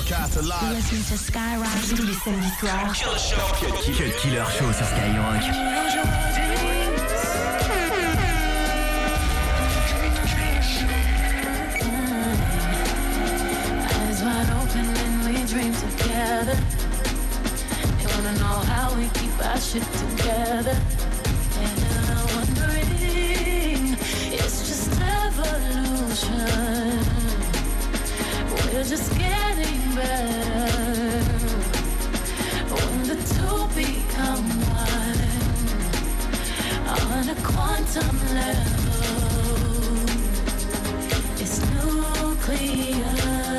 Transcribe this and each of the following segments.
broadcast live. Listen to Skyrock tous les samedis soirs. Cut Killer Show sur Skyrock. Eyes wide open and we dream together. They wanna know how we keep our shit together. And I'm wondering, it's just evolution. Just getting better. When the two become one on a quantum level. It's nuclear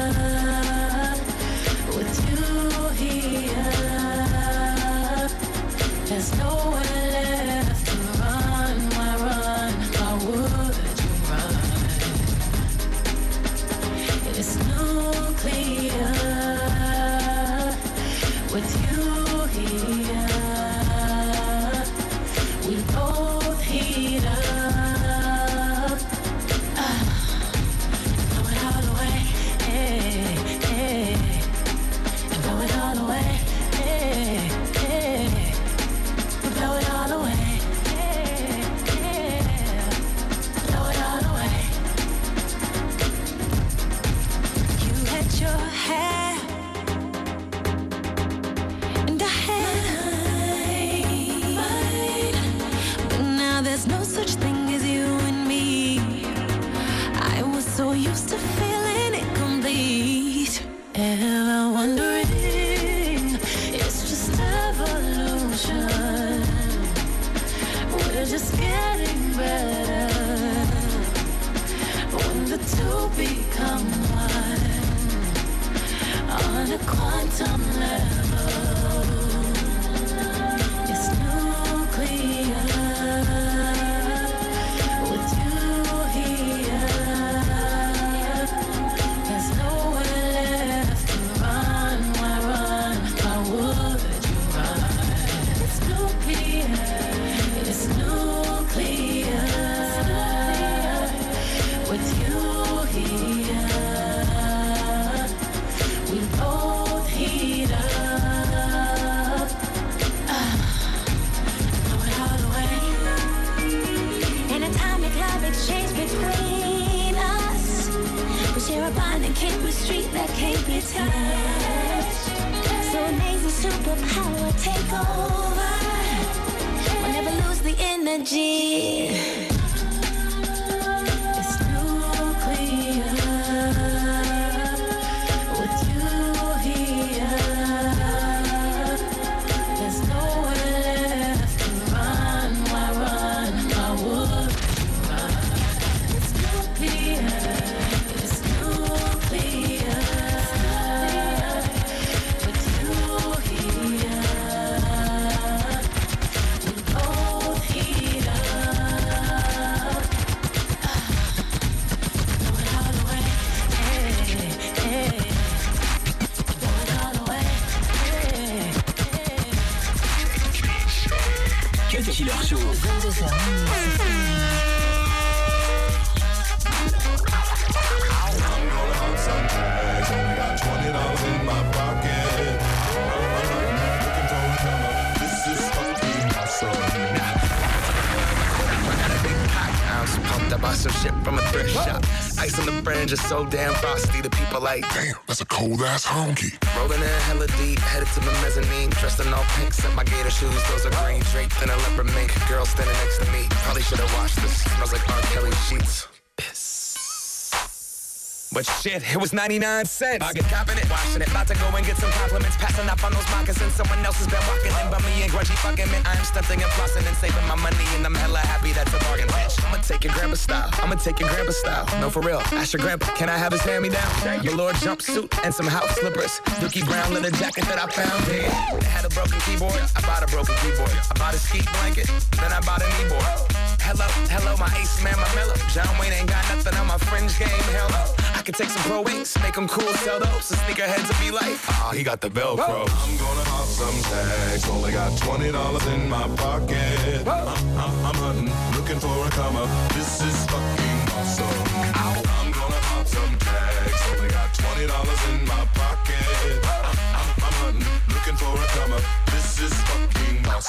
On is so damn frosty. The people like, Damn, that's a cold ass honky. rolling in hella deep, headed to the mezzanine. Dressed in all pink, set my gator shoes, those are green. Draped in a leopard mink, girl standing next to me. Probably should have washed this. Smells like R. Kelly sheets. But shit, it was 99 cents. I get copping it, washing it. About to go and get some compliments. Passing up on those moccasins. Someone else has been walking in, but me ain't grudgy fucking man. I am stunting and flossing and saving my money, and I'm hella happy that's a bargain, bitch. I'ma take your grandpa style. I'ma take your grandpa style. No, for real. Ask your grandpa, can I have his hand me down? Velour jumpsuit and some house slippers. Dookie brown leather jacket that I found. Yeah. It had a broken keyboard. I bought a broken keyboard. I bought a ski blanket. Then I bought a kneeboard. Hello, hello, my ace man, my mellow. John Wayne ain't got nothing on my fringe game. Hell no. I could take some pro wings, make them cool, sell those. The sneakerheads will be like, ah, he got the Velcro. I'm gonna hop some tags. Only got twenty dollars in my pocket. I'm, I'm, I'm hunting, looking for a come up. This is fucking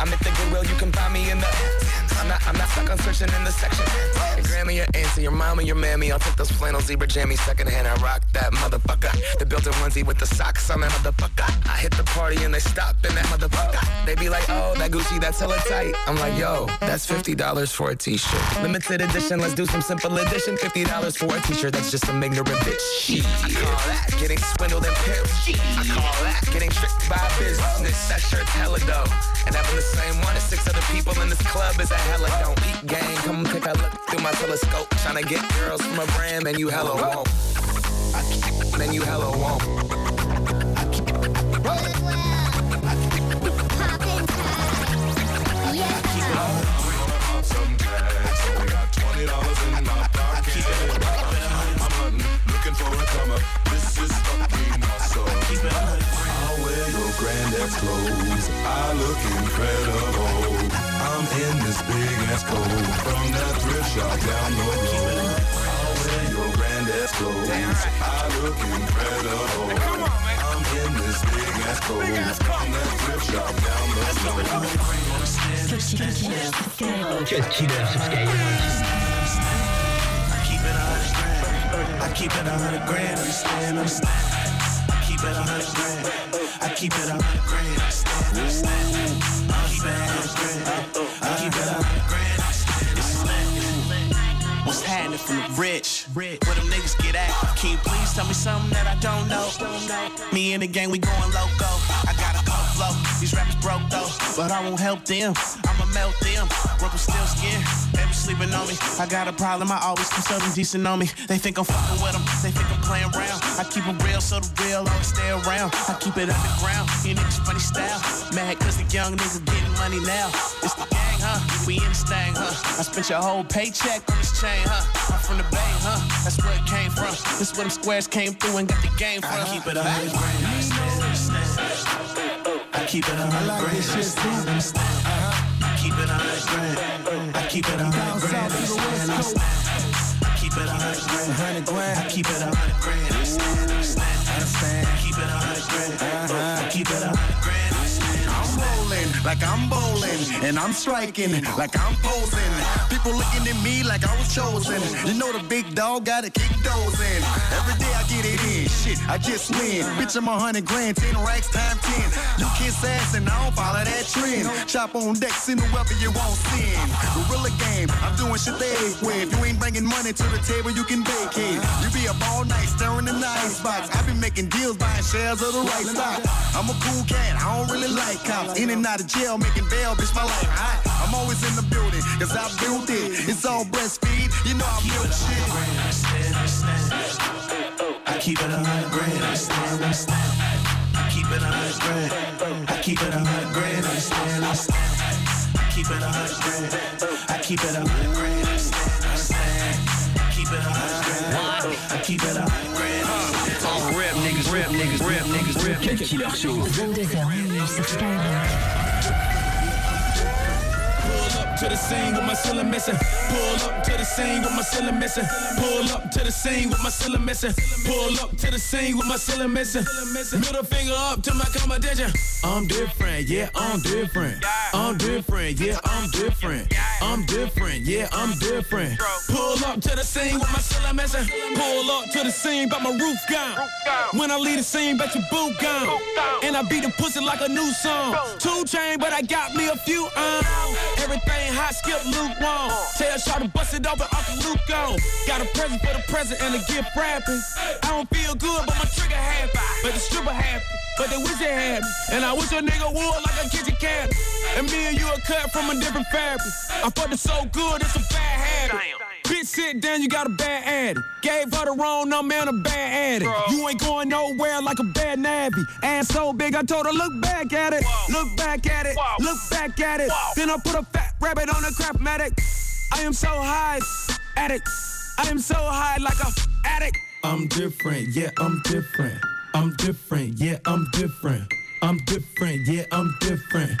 I'm at the Goodwill, you can find me in the. I'm not, I'm not stuck on searching in the section. Your grandma, your auntie, your mama, your mammy. I'll take those flannel zebra jammies secondhand. I rock that motherfucker. The built-in onesie with the socks on that motherfucker. I hit the party and they stop in that motherfucker. They be like, oh, that Gucci, that's hella tight. I'm like, yo, that's $50 for a t-shirt. Limited edition, let's do some simple edition. $50 for a t-shirt, that's just some ignorant bitch. Shit. I call that getting swindled and pimped. I call that getting tricked by business. That shirt's hella dope. And having the same one as six other people in this club is a hella don't eat gang. Come take a look through my telescope. Tryna get girls from a brand, man, you hella won't. Man, you hella won't. Incredible. I'm in this big ass coat from that thrift shop down the road. I'll wear your granddad's clothes. I look incredible. I'm in this big ass coat from that thrift shop down the road. Cut Killer sur Skyrock. keep it a hundred grand. I keep it a hundred grand. Understand? Understand? I keep it a hundred grand. I keep it a hundred grand. What's happening from the rich? Where them niggas get at? Can you please tell me something that I don't know? Me and the gang, we going loco. I got a cold flow. These rappers broke though, but I won't help them. I'ma melt them. Rubber still skin. Be sleeping on me. I got a problem. I always keep something decent on me. They think I'm fucking with them. They think I'm playing around. I keep it real, so the real always stay around. I keep it underground. You niggas funny style. Mad cause the young niggas getting money now. It's the gang, huh? We in this thing, huh? I spent your whole paycheck on this chain, huh? I'm from the bay, huh? That's where it came from. This where them squares came through and got the game from. I keep it a hundred grand. Understand, understand. I keep it a hundred grand. Understand, understand. I keep it a hundred grand. I keep it a hundred grand. Understand, understand. I keep it a hundred grand. I keep it a hundred grand. Understand, understand. I keep it a hundred grand. Uh-huh. I keep it a hundred grand. I'm rolling like I'm bowling, and I'm striking like I'm posing. People looking at me like I was chosen. You know the big dog got to kick those in. Every day I get it in. Shit, I just win. Bitch, I'm a hundred grand, ten racks time ten. You kiss ass and I don't follow that trend. Chop on deck, send whoever you want sin. Gorilla game, I'm doing shit they ain't. You ain't bringing money to the table, you can vacate. You be up all night staring in the icebox. I be making deals, buying shares of the right stock. I'm a cool cat, I don't really like cops. In and out of jail, making bail, bitch, my life hot. I'm always in the building, cause I built it. It's all breastfeed, you know I built shit. I keep it a hundred grand. Understand, understand. I keep it a hundred grand. I keep it a hundred grand. Understand, understand. I stand. keep it a hundred grand. I keep it a hundred grand. Understand, understand. I stand. keep it a hundred grand. I keep it a hundred niggas, rap niggas, rap niggas, rap Cut Killer Show. 22h minuit sur Skyrock. Pull up to the scene with my ceiling missing. Pull up to the scene with my ceiling missing. Pull up to the scene with my ceiling missing. Pull up to the scene with my ceiling missing. Middle finger up to my competition. I'm different, yeah, I'm different. I'm different, yeah, I'm different. I'm different, yeah, I'm different. Pull up to the scene with my ceiling missing. Pull up to the scene, but my roof gone. When I leave the scene, bet your boot gone. And I beat the pussy like a new song. Two chain, but I got me a few on. Everything hot, skip lukewarm. Tell Shaw to bust it open, Uncle Luke on. Got a present for the present and a gift wrapping. I don't feel good, but my trigger happy. But the stripper happy, but wish they had. And I wish a nigga would like a kitchen cat. And me and you are cut from a different fabric. I fucked it so good, it's a bad habit. Bitch, sit down, you got a bad addict. Gave her the wrong number and a bad addict. You ain't going nowhere like a bad nabby. Ass so big, I told her, look back at it. Look back at it. Look back at it. Then I put a fat rabbit on a crap matic. I am so high, addict. I am so high like a addict. I'm different, yeah, I'm different. I'm different, yeah, I'm different. I'm different, yeah, I'm different.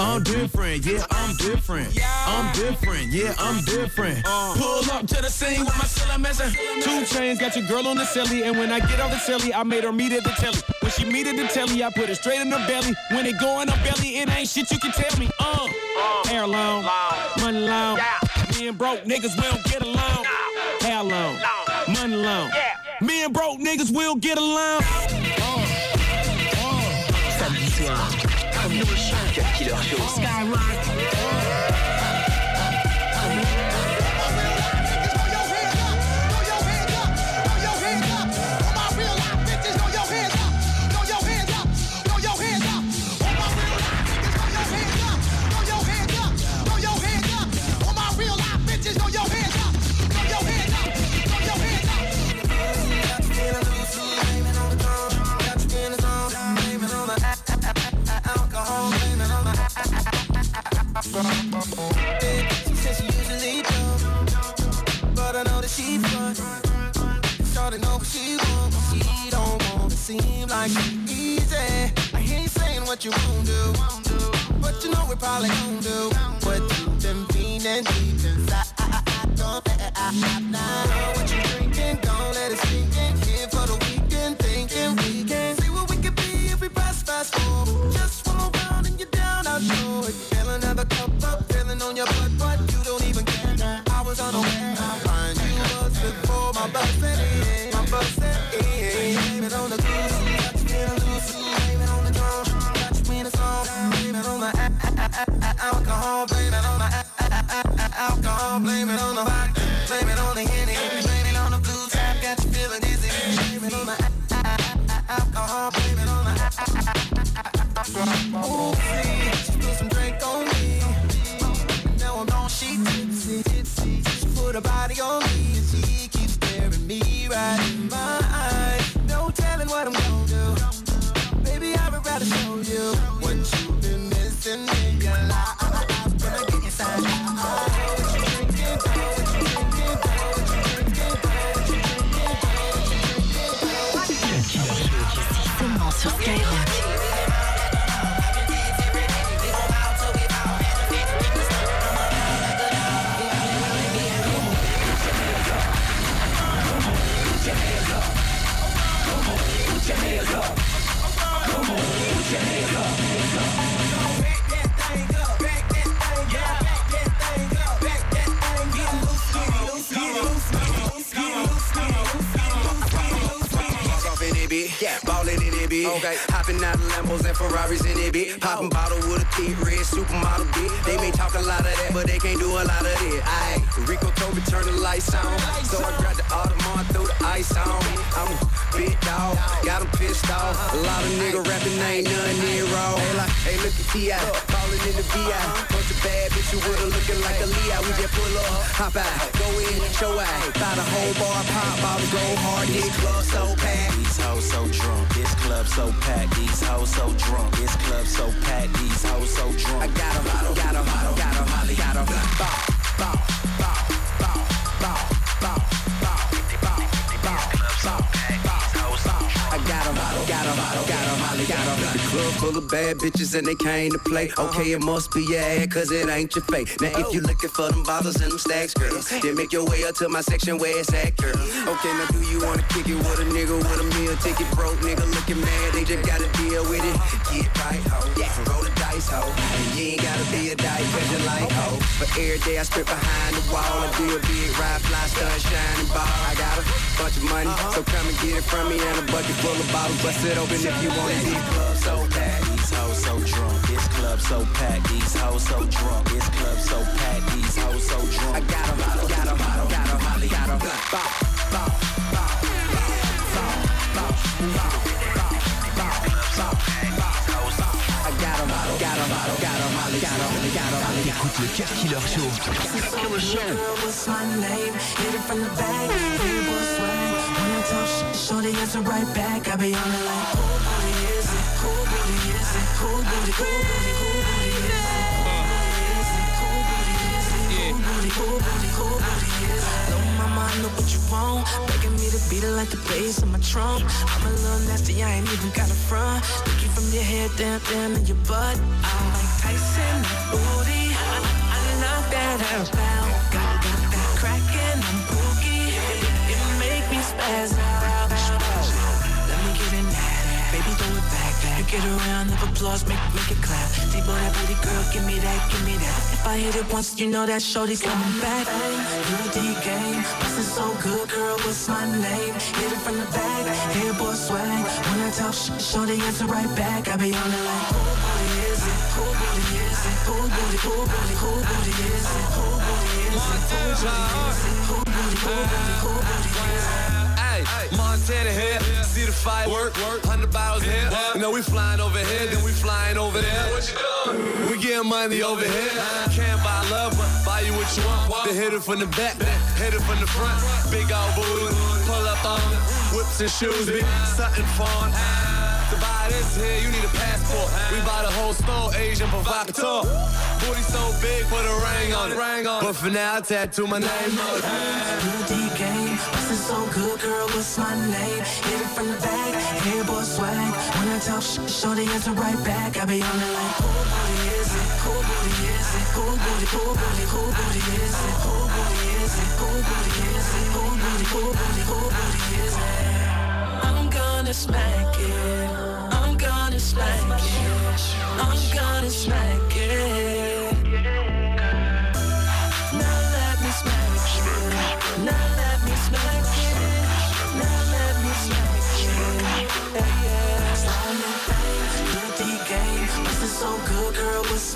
I'm different, yeah, I'm different. I'm different, yeah, I'm different. Pull up to the scene with my ceiling missing. Two chains, got your girl on the silly, and when I get on the silly, I made her meet at the telly. When she meet at the telly, I put it straight in her belly. When it go in her belly, it ain't shit you can tell me. Uh, hair long, money long. Me and broke niggas, don't get along. Hair long, money long. Me and broke niggas, we'll get along. Skyrock. Okay. Hopping out of Lambos and Ferraris in it, bitch. Popping bottle with a thick red supermodel, bitch. They may talk a lot of that, but they can't do a lot of it. Aye. Rico told me turn the lights on. So I grabbed the Audemars, threw the ice on. I'm a big dog, got 'em pissed off. A lot of nigga rapping, ain't nothing near raw. Hey, like, hey, look at T.I. Falling in the VI. Bunch of bad bitches with her looking like a Leo. We just pull up, hop out, go in, show out. Buy the whole bar, pop bottles, go hard, this club so packed. These hoes so drunk, this club so packed. These hoes so drunk, this club so packed. These hoes so drunk. I got 'em, got 'em, got 'em, got 'em, got 'em. Bow, bow, bow, bow, Navarro full of bad bitches and they came to play. Okay, it must be your ad, cause it ain't your fake. Now if you looking for them bottles and them stacks, girl, then make your way up to my section where it's at, girl. Okay, now do you wanna kick it with a nigga with a meal ticket? Broke nigga looking mad, they just gotta deal with it. Get right, ho. Yeah, roll the dice, ho. And you ain't gotta be a dice, cause you like, ho. But every day I strip behind the wall and do a big ride, fly, stun, shine, and ball. I got a bunch of money, so come and get it from me and a bucket full of bottles. Bust it open if you wanna it so packed, these hoes so drunk. This club so packed, these hoes so drunk. This club so packed, these hoes so drunk. I got 'em, got 'em, got 'em, Molly, got 'em. Bop, bop, bop, bop, bop, Écoute le Cut Killer Show. Killer Show. I be on it like booty booty? Booty? Booty it? Booty booty? Booty? Know what you want. Begging me to beat it like the bass my trunk. I'm a little nasty, I ain't even got a front. Looking from your head down, down in your butt. I'm like Tyson, booty. I, I knock that Get around of applause, make, make it clap. Deep on that booty, girl, give me that, give me that. If I hit it once, you know that shorty's coming back. Good D game, bustin' so good, girl, what's my name? Hit it from the back, hair boy swag. When I talk shit, shorty answer right back. I be on it like, who booty is it? Who booty is it? Who booty, who booty, who booty is it? Who booty is it? Who booty? Who booty, who booty, is it? Hey, Montana here, see the firework, hundred bottles here. You we flying over here, then we flying over there. What you doing? We getting money over here. Can't buy love, but buy you what you want. Then hit it from the back, hit it from the front. Big old booty, pull up on whips and shoes, big something fun. To buy this here, you need a passport. We buy the whole store, Agent Provocateur. Booty so big, put a ring on it. Ring on But for now, I tattoo my name on it. Good D game, bustin' so good, girl, what's my name? Hit it from the back, hair boy swag. When I talk shit, shorty answer right back. I be on it like, who booty is it? Who booty is it? Who booty, who booty, who booty is it? Who booty is it? Who booty is it? Who booty, who booty, who booty is it? I'm gonna smack it. I'm gonna smack it. I'm gonna smack it.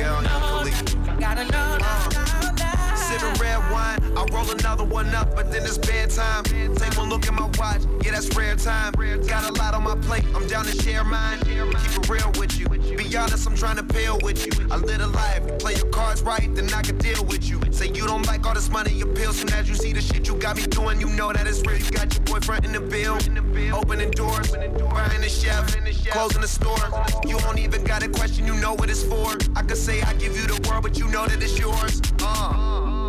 You. I roll another one up, but then it's bedtime. Take one look at my watch, yeah, that's rare time. Got a lot on my plate, I'm down to share mine. Keep it real with you. Be honest, I'm trying to peel with you. I live a life, you play your cards right, then I can deal with you. Say you don't like all this money, your pills, soon as you see the shit you got me doing, you know that it's real. You got your boyfriend in the bill, opening doors, buying the chef, closing the store. You don't even got a question, you know what it's for. I could say I give you the world, but you know that it's yours. Uh.